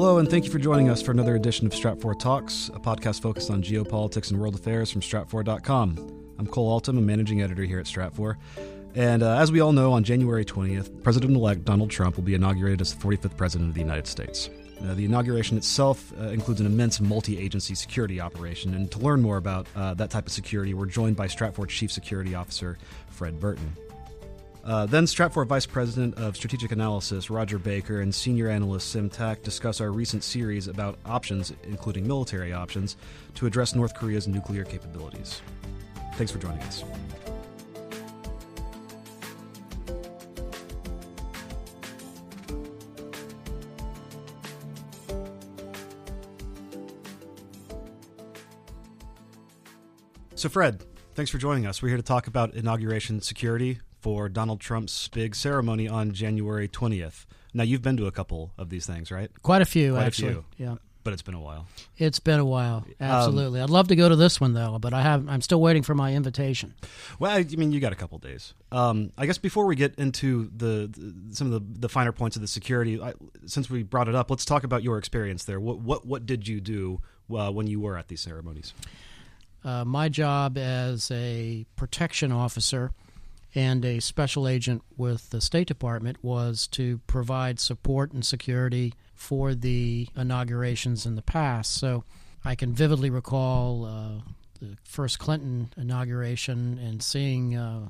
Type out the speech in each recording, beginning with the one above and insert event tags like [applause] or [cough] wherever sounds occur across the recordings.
Hello, and thank you for joining us for another edition of Stratfor Talks, a podcast focused on geopolitics and world affairs from Stratfor.com. I'm Cole Altum, a managing editor here at Stratfor. And uh, as we all know, on January 20th, President elect Donald Trump will be inaugurated as the 45th President of the United States. Uh, the inauguration itself uh, includes an immense multi agency security operation. And to learn more about uh, that type of security, we're joined by Stratfor Chief Security Officer Fred Burton. Uh, then Stratfor Vice President of Strategic Analysis Rodger Baker and Senior Analyst Sim Tack discuss our recent series about options, including military options, to address North Korea's nuclear capabilities. Thanks for joining us. So, Fred, thanks for joining us. We're here to talk about inauguration security for Donald Trump's big ceremony on January 20th. Now, you've been to a couple of these things, right? Quite a few, Quite a actually. few. Yeah, But it's been a while. it's been a while. Absolutely, I'd love to go to this one though, but I have. I'm still waiting for my invitation. Well, I mean, you got a couple days. Um, I guess before we get into the, the some of the, the finer points of the security, I, since we brought it up, let's talk about your experience there. What what what did you do uh, when you were at these ceremonies? Uh, my job as a protection officer and a special agent with the State Department was to provide support and security for the inaugurations in the past. So I can vividly recall uh, the first Clinton inauguration and seeing uh,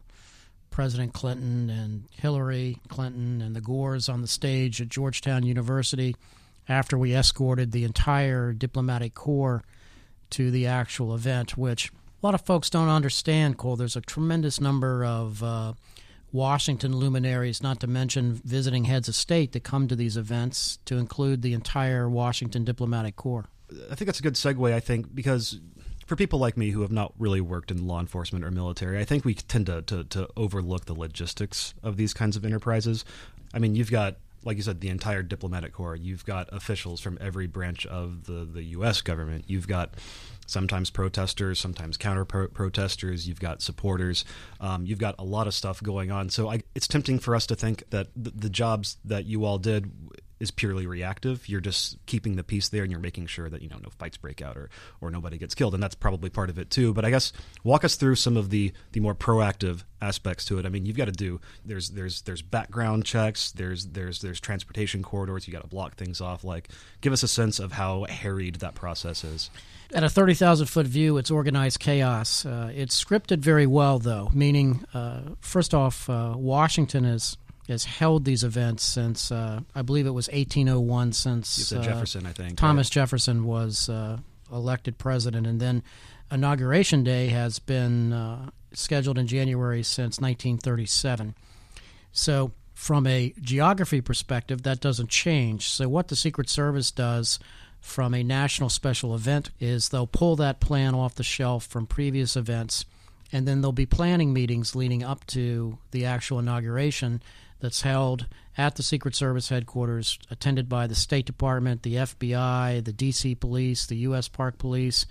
President Clinton and Hillary Clinton and the Gores on the stage at Georgetown University after we escorted the entire diplomatic corps to the actual event, which a lot of folks don't understand, Cole. There's a tremendous number of uh, Washington luminaries, not to mention visiting heads of state, that come to these events, to include the entire Washington diplomatic corps. I think that's a good segue. I think because for people like me who have not really worked in law enforcement or military, I think we tend to, to, to overlook the logistics of these kinds of enterprises. I mean, you've got like you said, the entire diplomatic corps. You've got officials from every branch of the, the U.S. government. You've got sometimes protesters, sometimes counter protesters. You've got supporters. Um, you've got a lot of stuff going on. So I, it's tempting for us to think that the, the jobs that you all did is purely reactive. You're just keeping the peace there, and you're making sure that you know no fights break out or or nobody gets killed, and that's probably part of it too. But I guess walk us through some of the the more proactive aspects to it. I mean, you've got to do there's there's there's background checks, there's there's there's transportation corridors. You got to block things off. Like, give us a sense of how harried that process is. At a 30,000 foot view, it's organized chaos. Uh, it's scripted very well, though, meaning, uh, first off, uh, Washington is has held these events since uh, I believe it was 1801. Since uh, Jefferson, I think Thomas right? Jefferson was uh, elected president, and then inauguration day has been uh, scheduled in January since 1937. So, from a geography perspective, that doesn't change. So, what the Secret Service does from a national special event is they'll pull that plan off the shelf from previous events, and then there'll be planning meetings leading up to the actual inauguration that's held at the Secret Service headquarters, attended by the State Department, the FBI, the D.C. Police, the U.S. Park Police.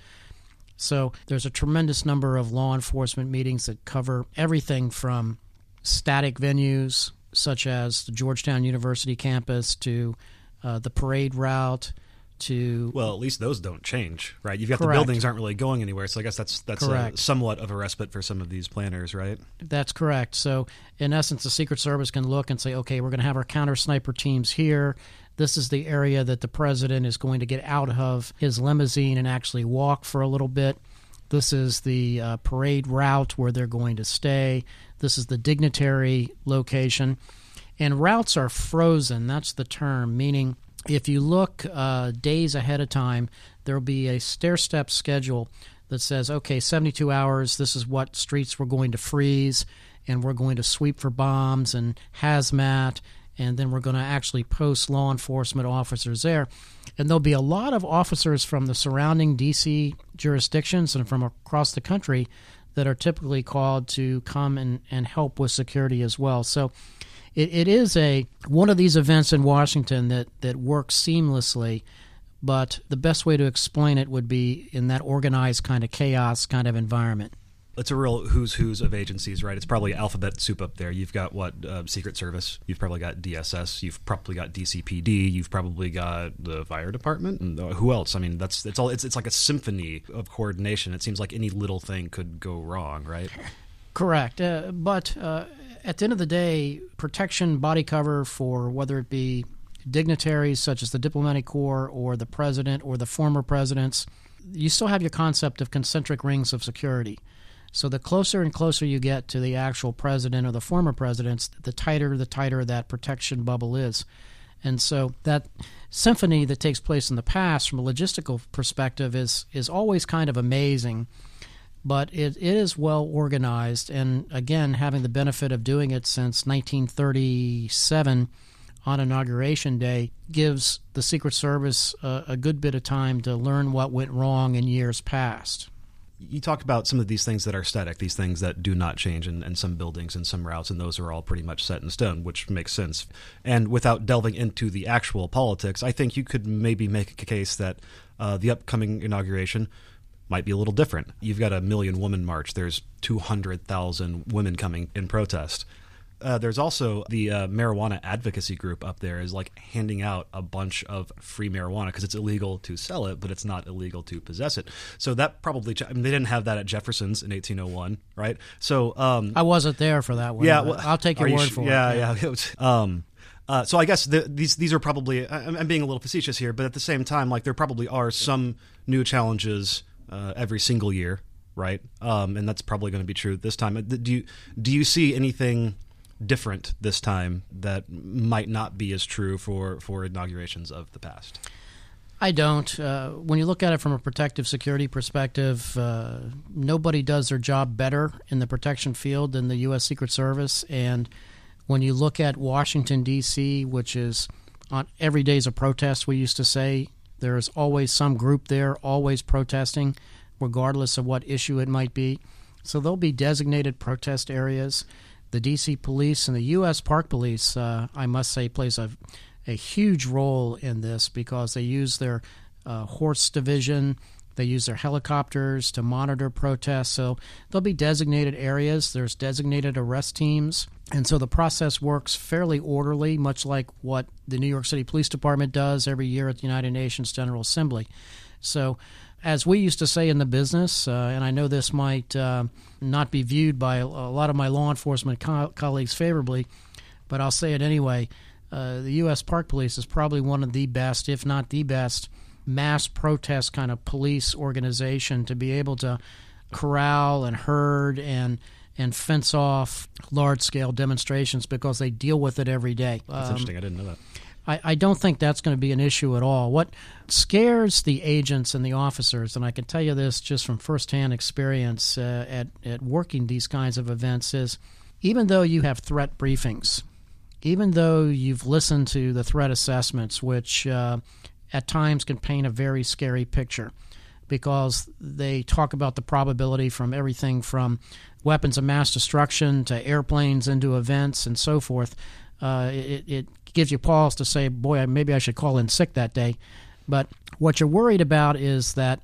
So there's a tremendous number of law enforcement meetings that cover everything from static venues such as the Georgetown University campus to uh, the parade route to well at least those don't change right? You've got Correct. the buildings aren't really going anywhere so i guess that's that's a, somewhat of a respite for some of these planners right? That's correct. So in essence the secret service can look and say okay we're going to have our counter sniper teams here. This is the area that the president is going to get out of his limousine and actually walk for a little bit. This is the uh, parade route where they're going to stay. This is the dignitary location. And routes are frozen that's the term meaning if you look uh, days ahead of time, there will be a stair step schedule that says, okay, 72 hours, this is what streets we're going to freeze, and we're going to sweep for bombs and hazmat, and then we're going to actually post law enforcement officers there. And there'll be a lot of officers from the surrounding D.C. jurisdictions and from across the country that are typically called to come and, and help with security as well. So it, it is a one of these events in Washington that that works seamlessly. But the best way to explain it would be in that organized kind of chaos kind of environment. it's a real who's who's of agencies, right? It's probably alphabet soup up there. You've got what uh, Secret Service, you've probably got DSS, you've probably got DCPD, you've probably got the fire department, and who else? I mean, that's it's all it's it's like a symphony of coordination. It seems like any little thing could go wrong, right? [laughs] Correct, uh, but uh, at the end of the day, protection body cover for whether it be dignitaries such as the diplomatic corps or the president or the former presidents, you still have your concept of concentric rings of security. So the closer and closer you get to the actual president or the former presidents, the tighter the tighter that protection bubble is. And so that symphony that takes place in the past from a logistical perspective is is always kind of amazing. But it, it is well organized and again having the benefit of doing it since 1937 on inauguration day gives the Secret Service a, a good bit of time to learn what went wrong in years past you talked about some of these things that are static, these things that do not change in, in, some buildings and some routes, and those are all pretty much set in stone, which makes sense. And without delving into the actual politics, I think you could maybe make a case that uh, the upcoming inauguration might be a little different. You've got a million woman march, there's 200,000 women coming in protest. Uh, there's also the uh, marijuana advocacy group up there is like handing out a bunch of free marijuana because it's illegal to sell it, but it's not illegal to possess it. So that probably I mean, they didn't have that at Jefferson's in 1801, right? So um, I wasn't there for that one. Yeah, well, I'll take your you word sh- for yeah, it. Yeah, yeah. [laughs] um, uh, so I guess the, these these are probably I'm, I'm being a little facetious here, but at the same time, like there probably are some new challenges uh, every single year, right? Um, and that's probably going to be true this time. Do you do you see anything? different this time that might not be as true for, for inaugurations of the past? I don't. Uh, when you look at it from a protective security perspective, uh, nobody does their job better in the protection field than the U.S. Secret Service. And when you look at Washington, D.C., which is on every day's a protest, we used to say, there's always some group there, always protesting, regardless of what issue it might be. So there'll be designated protest areas the DC police and the U.S. Park Police, uh, I must say, plays a, a huge role in this because they use their uh, horse division, they use their helicopters to monitor protests. So there'll be designated areas. There's designated arrest teams. And so the process works fairly orderly, much like what the New York City Police Department does every year at the United Nations General Assembly. So as we used to say in the business, uh, and I know this might uh, not be viewed by a lot of my law enforcement co- colleagues favorably, but I'll say it anyway. Uh, the U.S. Park Police is probably one of the best, if not the best, mass protest kind of police organization to be able to corral and herd and and fence off large scale demonstrations because they deal with it every day. That's um, interesting. I didn't know that. I, I don't think that's going to be an issue at all. What scares the agents and the officers, and I can tell you this just from firsthand experience uh, at, at working these kinds of events, is even though you have threat briefings, even though you've listened to the threat assessments, which uh, at times can paint a very scary picture because they talk about the probability from everything from weapons of mass destruction to airplanes into events and so forth. Uh, it, it, gives you pause to say, boy, maybe I should call in sick that day. But what you're worried about is that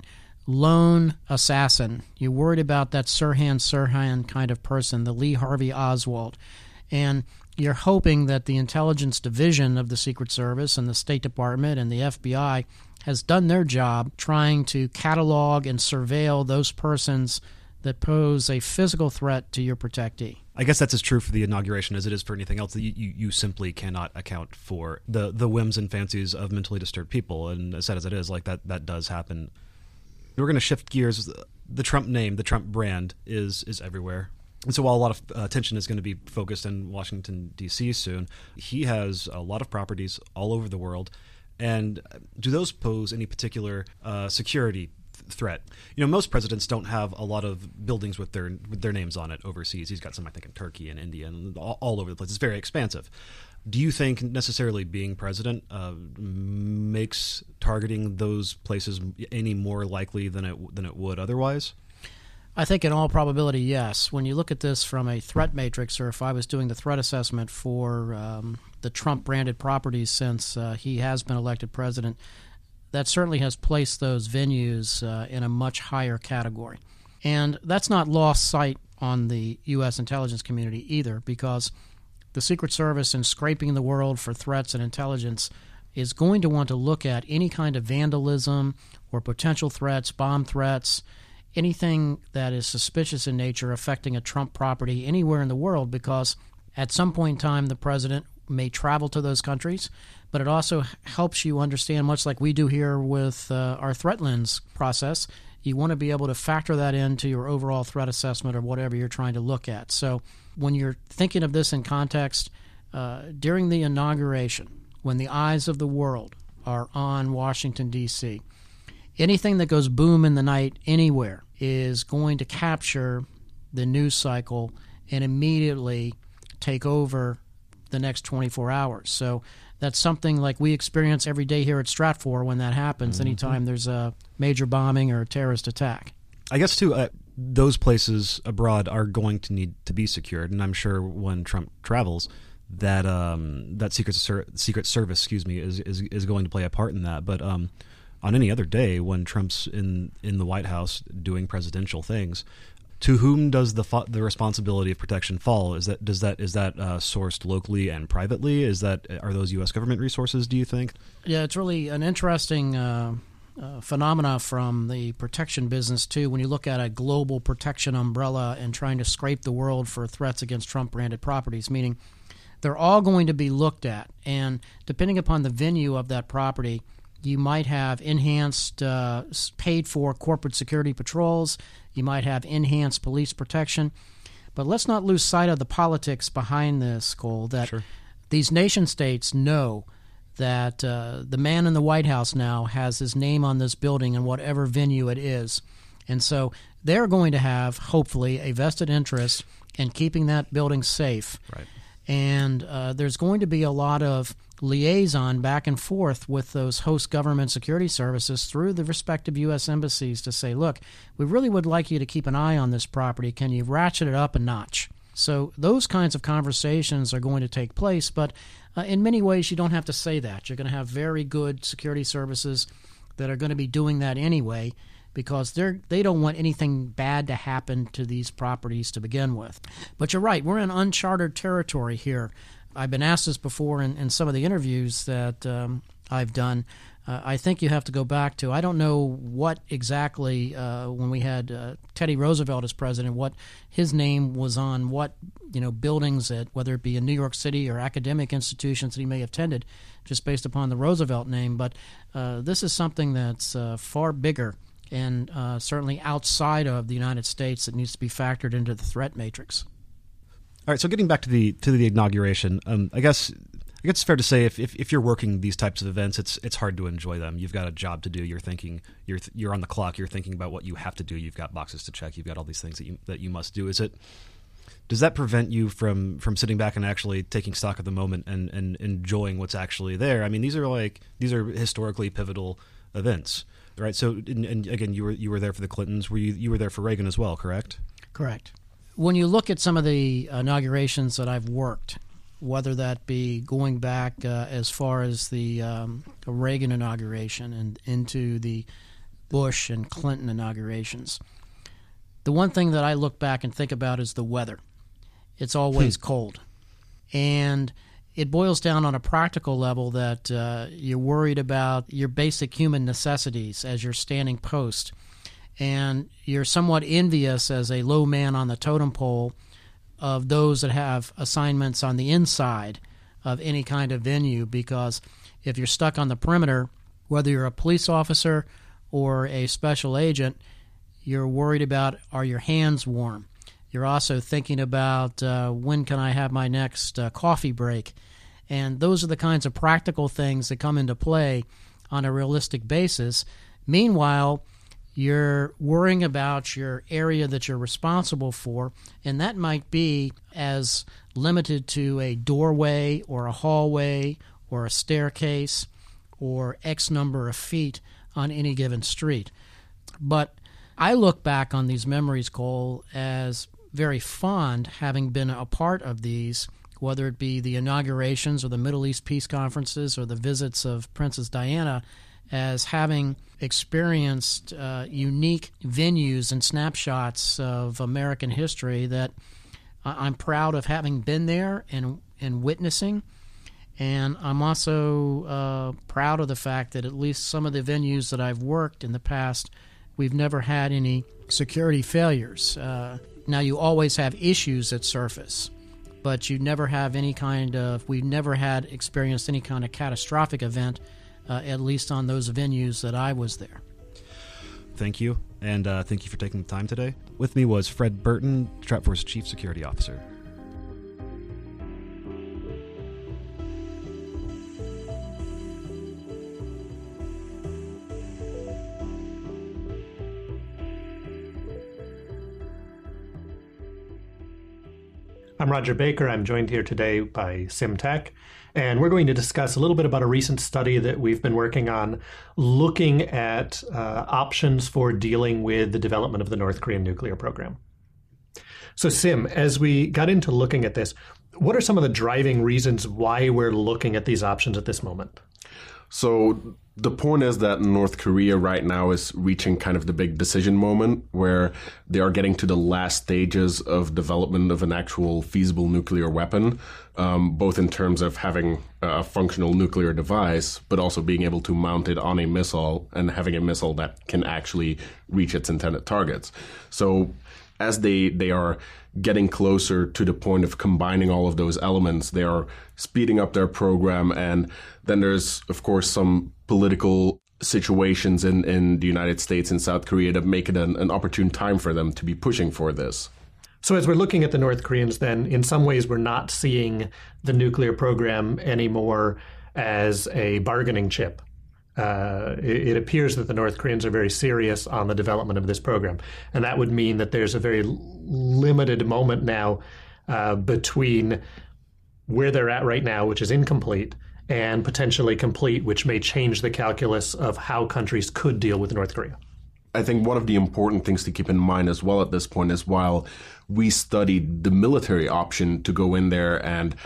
lone assassin. You're worried about that Sirhan Sirhan kind of person, the Lee Harvey Oswald. And you're hoping that the intelligence division of the Secret Service and the State Department and the FBI has done their job trying to catalog and surveil those persons that pose a physical threat to your protectee. I guess that's as true for the inauguration as it is for anything else. You, you, you, simply cannot account for the, the whims and fancies of mentally disturbed people. And as sad as it is, like that, that does happen. We're going to shift gears. The Trump name, the Trump brand, is is everywhere. And so while a lot of uh, attention is going to be focused in Washington D.C. soon, he has a lot of properties all over the world. And do those pose any particular uh, security threat. You know, most presidents don't have a lot of buildings with their with their names on it overseas. He's got some, I think, in Turkey and India and all, all over the place. It's very expansive. Do you think necessarily being president uh, makes targeting those places any more likely than it than it would otherwise? I think, in all probability, yes. When you look at this from a threat matrix, or if I was doing the threat assessment for um, the Trump branded properties since uh, he has been elected president, that certainly has placed those venues uh, in a much higher category. And that's not lost sight on the U.S. intelligence community either, because the Secret Service, in scraping the world for threats and intelligence, is going to want to look at any kind of vandalism or potential threats, bomb threats, anything that is suspicious in nature affecting a Trump property anywhere in the world, because at some point in time, the president may travel to those countries, but it also helps you understand, much like we do here with uh, our threat lens process, you want to be able to factor that into your overall threat assessment or whatever you're trying to look at. So when you're thinking of this in context, uh, during the inauguration, when the eyes of the world are on Washington, D.C., anything that goes boom in the night anywhere is going to capture the news cycle and immediately take over the next 24 hours. So that's something like we experience every day here at Stratfor when that happens, mm-hmm. anytime there's a major bombing or a terrorist attack. I guess, too, uh, those places abroad are going to need to be secured. And I'm sure when Trump travels, that um, that secret Ser- secret service, excuse me, is, is is going to play a part in that. But um, on any other day, when Trump's in in the White House doing presidential things, to whom does the the responsibility of protection fall? Is that does that is that uh, sourced locally and privately? Is that are those U.S. government resources? Do you think? Yeah, it's really an interesting. Uh, uh, phenomena from the protection business too. When you look at a global protection umbrella and trying to scrape the world for threats against Trump-branded properties, meaning they're all going to be looked at, and depending upon the venue of that property, you might have enhanced, uh, paid for corporate security patrols. You might have enhanced police protection. But let's not lose sight of the politics behind this, Cole, that sure. these nation states know that uh, the man in the White House now has his name on this building in whatever venue it is. And so they're going to have, hopefully, a vested interest in keeping that building safe. Right. And uh, there's going to be a lot of liaison back and forth with those host government security services through the respective U.S. embassies to say, look, we really would like you to keep an eye on this property. Can you ratchet it up a notch? So those kinds of conversations are going to take place, but uh, in many ways, you don't have to say that. You're going to have very good security services that are going to be doing that anyway because they're they don't want anything bad to happen to these properties to begin with. But you're right, we're in uncharted territory here I've been asked this before in, in some of the interviews that um, I've done. Uh, I think you have to go back to I don't know what exactly uh, when we had uh, Teddy Roosevelt as president, what his name was on what you know buildings at whether it be in New York City or academic institutions that he may have attended, just based upon the Roosevelt name. But uh, this is something that's uh, far bigger and uh, certainly outside of the United States that needs to be factored into the threat matrix. All right, so getting back to the to the inauguration, um, I guess I guess it's fair to say if, if, if you're working these types of events, it's it's hard to enjoy them. You've got a job to do. You're thinking you're you're on the clock. You're thinking about what you have to do. You've got boxes to check. You've got all these things that you that you must do. Is it does that prevent you from from sitting back and actually taking stock of the moment and and enjoying what's actually there? I mean, these are like these are historically pivotal events, right? So, and, and again, you were you were there for the Clintons. Were you you were there for Reagan as well? Correct. Correct when you look at some of the inaugurations that I've worked, whether that be going back uh, as far as the um, Reagan inauguration and into the Bush and Clinton inaugurations, the one thing that I look back and think about is the weather. It's always hmm. cold. And it boils down on a practical level that uh, you're worried about your basic human necessities as you're standing post and you're somewhat envious as a low man on the totem pole of those that have assignments on the inside of any kind of venue because if you're stuck on the perimeter, whether you're a police officer or a special agent, you're worried about are your hands warm. You're also thinking about uh, when can I have my next uh, coffee break, and those are the kinds of practical things that come into play on a realistic basis. Meanwhile, you're worrying about your area that you're responsible for, and that might be as limited to a doorway or a hallway or a staircase or X number of feet on any given street. But I look back on these memories, Cole, as very fond, having been a part of these, whether it be the inaugurations or the Middle East peace conferences or the visits of Princess Diana as having experienced uh, unique venues and snapshots of American history that I'm proud of having been there and, and witnessing. And I'm also uh, proud of the fact that at least some of the venues that I've worked in the past, we've never had any security failures. Uh, now, you always have issues that surface, but you never have any kind of, we've never had experienced any kind of catastrophic event, uh, at least on those venues that I was there. Thank you, and uh, thank you for taking the time today. With me was Fred Burton, Stratfor Chief Security Officer. Rodger Baker. I'm joined here today by Sim Tack, and we're going to discuss a little bit about a recent study that we've been working on looking at uh, options for dealing with the development of the North Korean nuclear program. So, Sim, as we got into looking at this, what are some of the driving reasons why we're looking at these options at this moment? So, the point is that North Korea right now is reaching kind of the big decision moment where they are getting to the last stages of development of an actual feasible nuclear weapon, um, both in terms of having a functional nuclear device, but also being able to mount it on a missile and having a missile that can actually reach its intended targets. So, as they they are getting closer to the point of combining all of those elements, they are speeding up their program. And then there's, of course, some political situations in, in the United States and South Korea that make it an, an opportune time for them to be pushing for this. So, as we're looking at the North Koreans, then in some ways we're not seeing the nuclear program anymore as a bargaining chip uh, it, it, appears that the North Koreans are very serious on the development of this program. And that would mean that there's a very limited moment now uh, between where they're at right now, which is incomplete, and potentially complete, which may change the calculus of how countries could deal with North Korea. I think one of the important things to keep in mind as well at this point is while we studied the military option to go in there and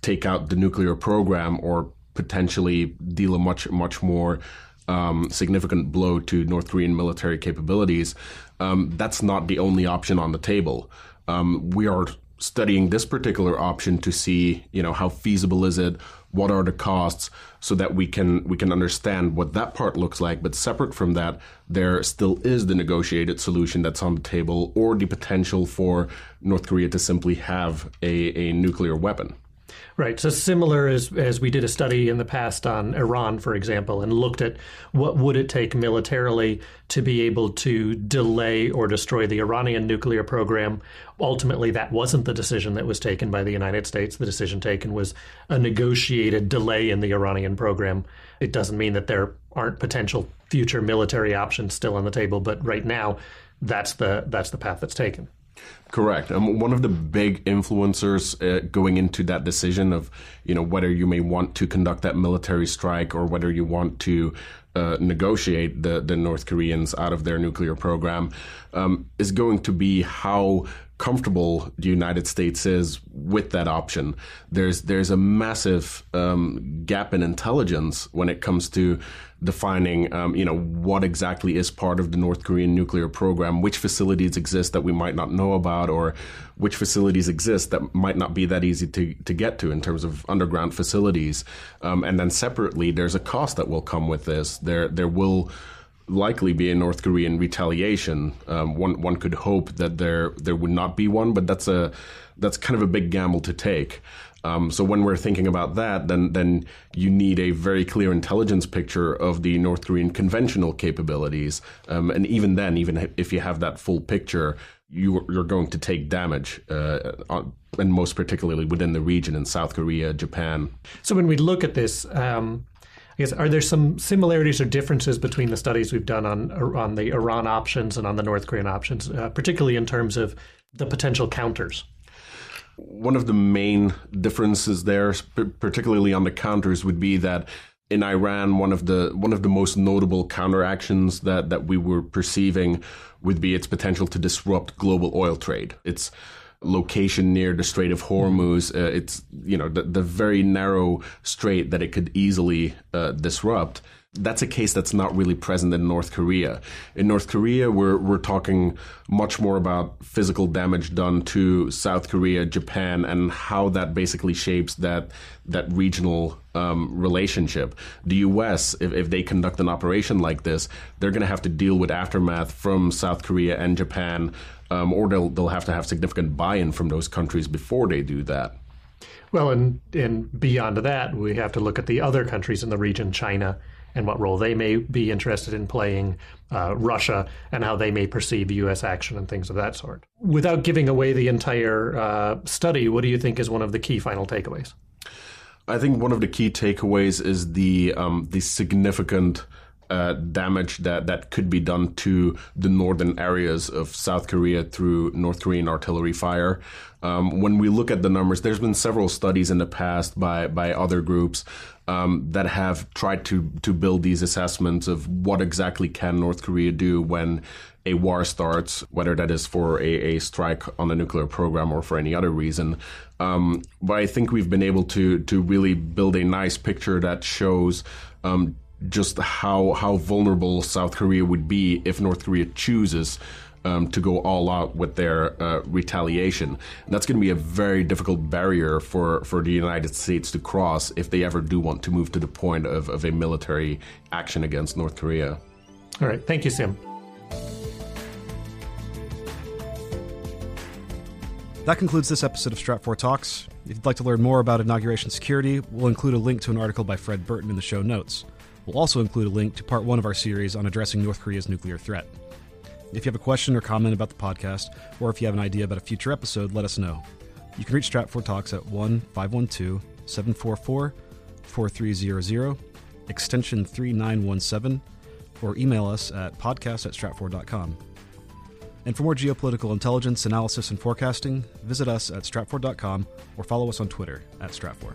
take out the nuclear program or potentially deal a much much more um, significant blow to North Korean military capabilities. Um, that's not the only option on the table. Um, we are studying this particular option to see, you know, how feasible is it, what are the costs, so that we can we can understand what that part looks like. But separate from that, there still is the negotiated solution that's on the table, or the potential for North Korea to simply have a, a nuclear weapon. Right. So similar as as we did a study in the past on Iran, for example, and looked at what would it take militarily to be able to delay or destroy the Iranian nuclear program. Ultimately, that wasn't the decision that was taken by the United States. The decision taken was a negotiated delay in the Iranian program. It doesn't mean that there aren't potential future military options still on the table, but right now, that's the that's the path that's taken. Correct. Um, one of the big influencers uh, going into that decision of, you know, whether you may want to conduct that military strike or whether you want to uh, negotiate the, the North Koreans out of their nuclear program um, is going to be how comfortable the United States is with that option. There's there's a massive um, gap in intelligence when it comes to defining, um, you know, what exactly is part of the North Korean nuclear program, which facilities exist that we might not know about, or which facilities exist that might not be that easy to, to get to in terms of underground facilities. Um, and then separately, there's a cost that will come with this. There there will likely be a North Korean retaliation. Um, one one could hope that there there would not be one, but that's a that's kind of a big gamble to take. Um, so when we're thinking about that, then then you need a very clear intelligence picture of the North Korean conventional capabilities, um, and even then, even if you have that full picture, you, are going to take damage, uh, and most particularly within the region in South Korea, Japan. So when we look at this. Um I guess are there some similarities or differences between the studies we've done on on the Iran options and on the North Korean options, uh, particularly in terms of the potential counters? One of the main differences there, particularly on the counters, would be that in Iran, one of the one of the most notable counteractions that that we were perceiving would be its potential to disrupt global oil trade. It's location near the Strait of Hormuz. Uh, it's you know the, the very narrow strait that it could easily uh, disrupt. That's a case that's not really present in North Korea. In North Korea, we're we're talking much more about physical damage done to South Korea, Japan, and how that basically shapes that that regional um, relationship. The U.S., if, if they conduct an operation like this, they're going to have to deal with aftermath from South Korea and Japan, um, or they'll they'll have to have significant buy-in from those countries before they do that. Well, and and beyond that, we have to look at the other countries in the region, China and what role they may be interested in playing, uh, Russia, and how they may perceive U.S. action and things of that sort. Without giving away the entire uh, study, what do you think is one of the key final takeaways? I think one of the key takeaways is the um, the significant uh, damage that, that could be done to the northern areas of South Korea through North Korean artillery fire. Um, when we look at the numbers, there's been several studies in the past by by other groups um, that have tried to to build these assessments of what exactly can North Korea do when a war starts, whether that is for a, a strike on the nuclear program or for any other reason. Um, but I think we've been able to to really build a nice picture that shows um, just how how vulnerable South Korea would be if North Korea chooses um, to go all out with their uh, retaliation. And that's going to be a very difficult barrier for, for the United States to cross if they ever do want to move to the point of, of a military action against North Korea. All right. Thank you, Sim. That concludes this episode of Stratfor Talks. If you'd like to learn more about inauguration security, we'll include a link to an article by Fred Burton in the show notes. We'll also include a link to part one of our series on addressing North Korea's nuclear threat. If you have a question or comment about the podcast, or if you have an idea about a future episode, let us know. You can reach Stratfor Talks at 1 512 744 4300, extension 3917, or email us at podcast at stratfor.com. And for more geopolitical intelligence, analysis, and forecasting, visit us at stratfor.com or follow us on Twitter at Stratfor.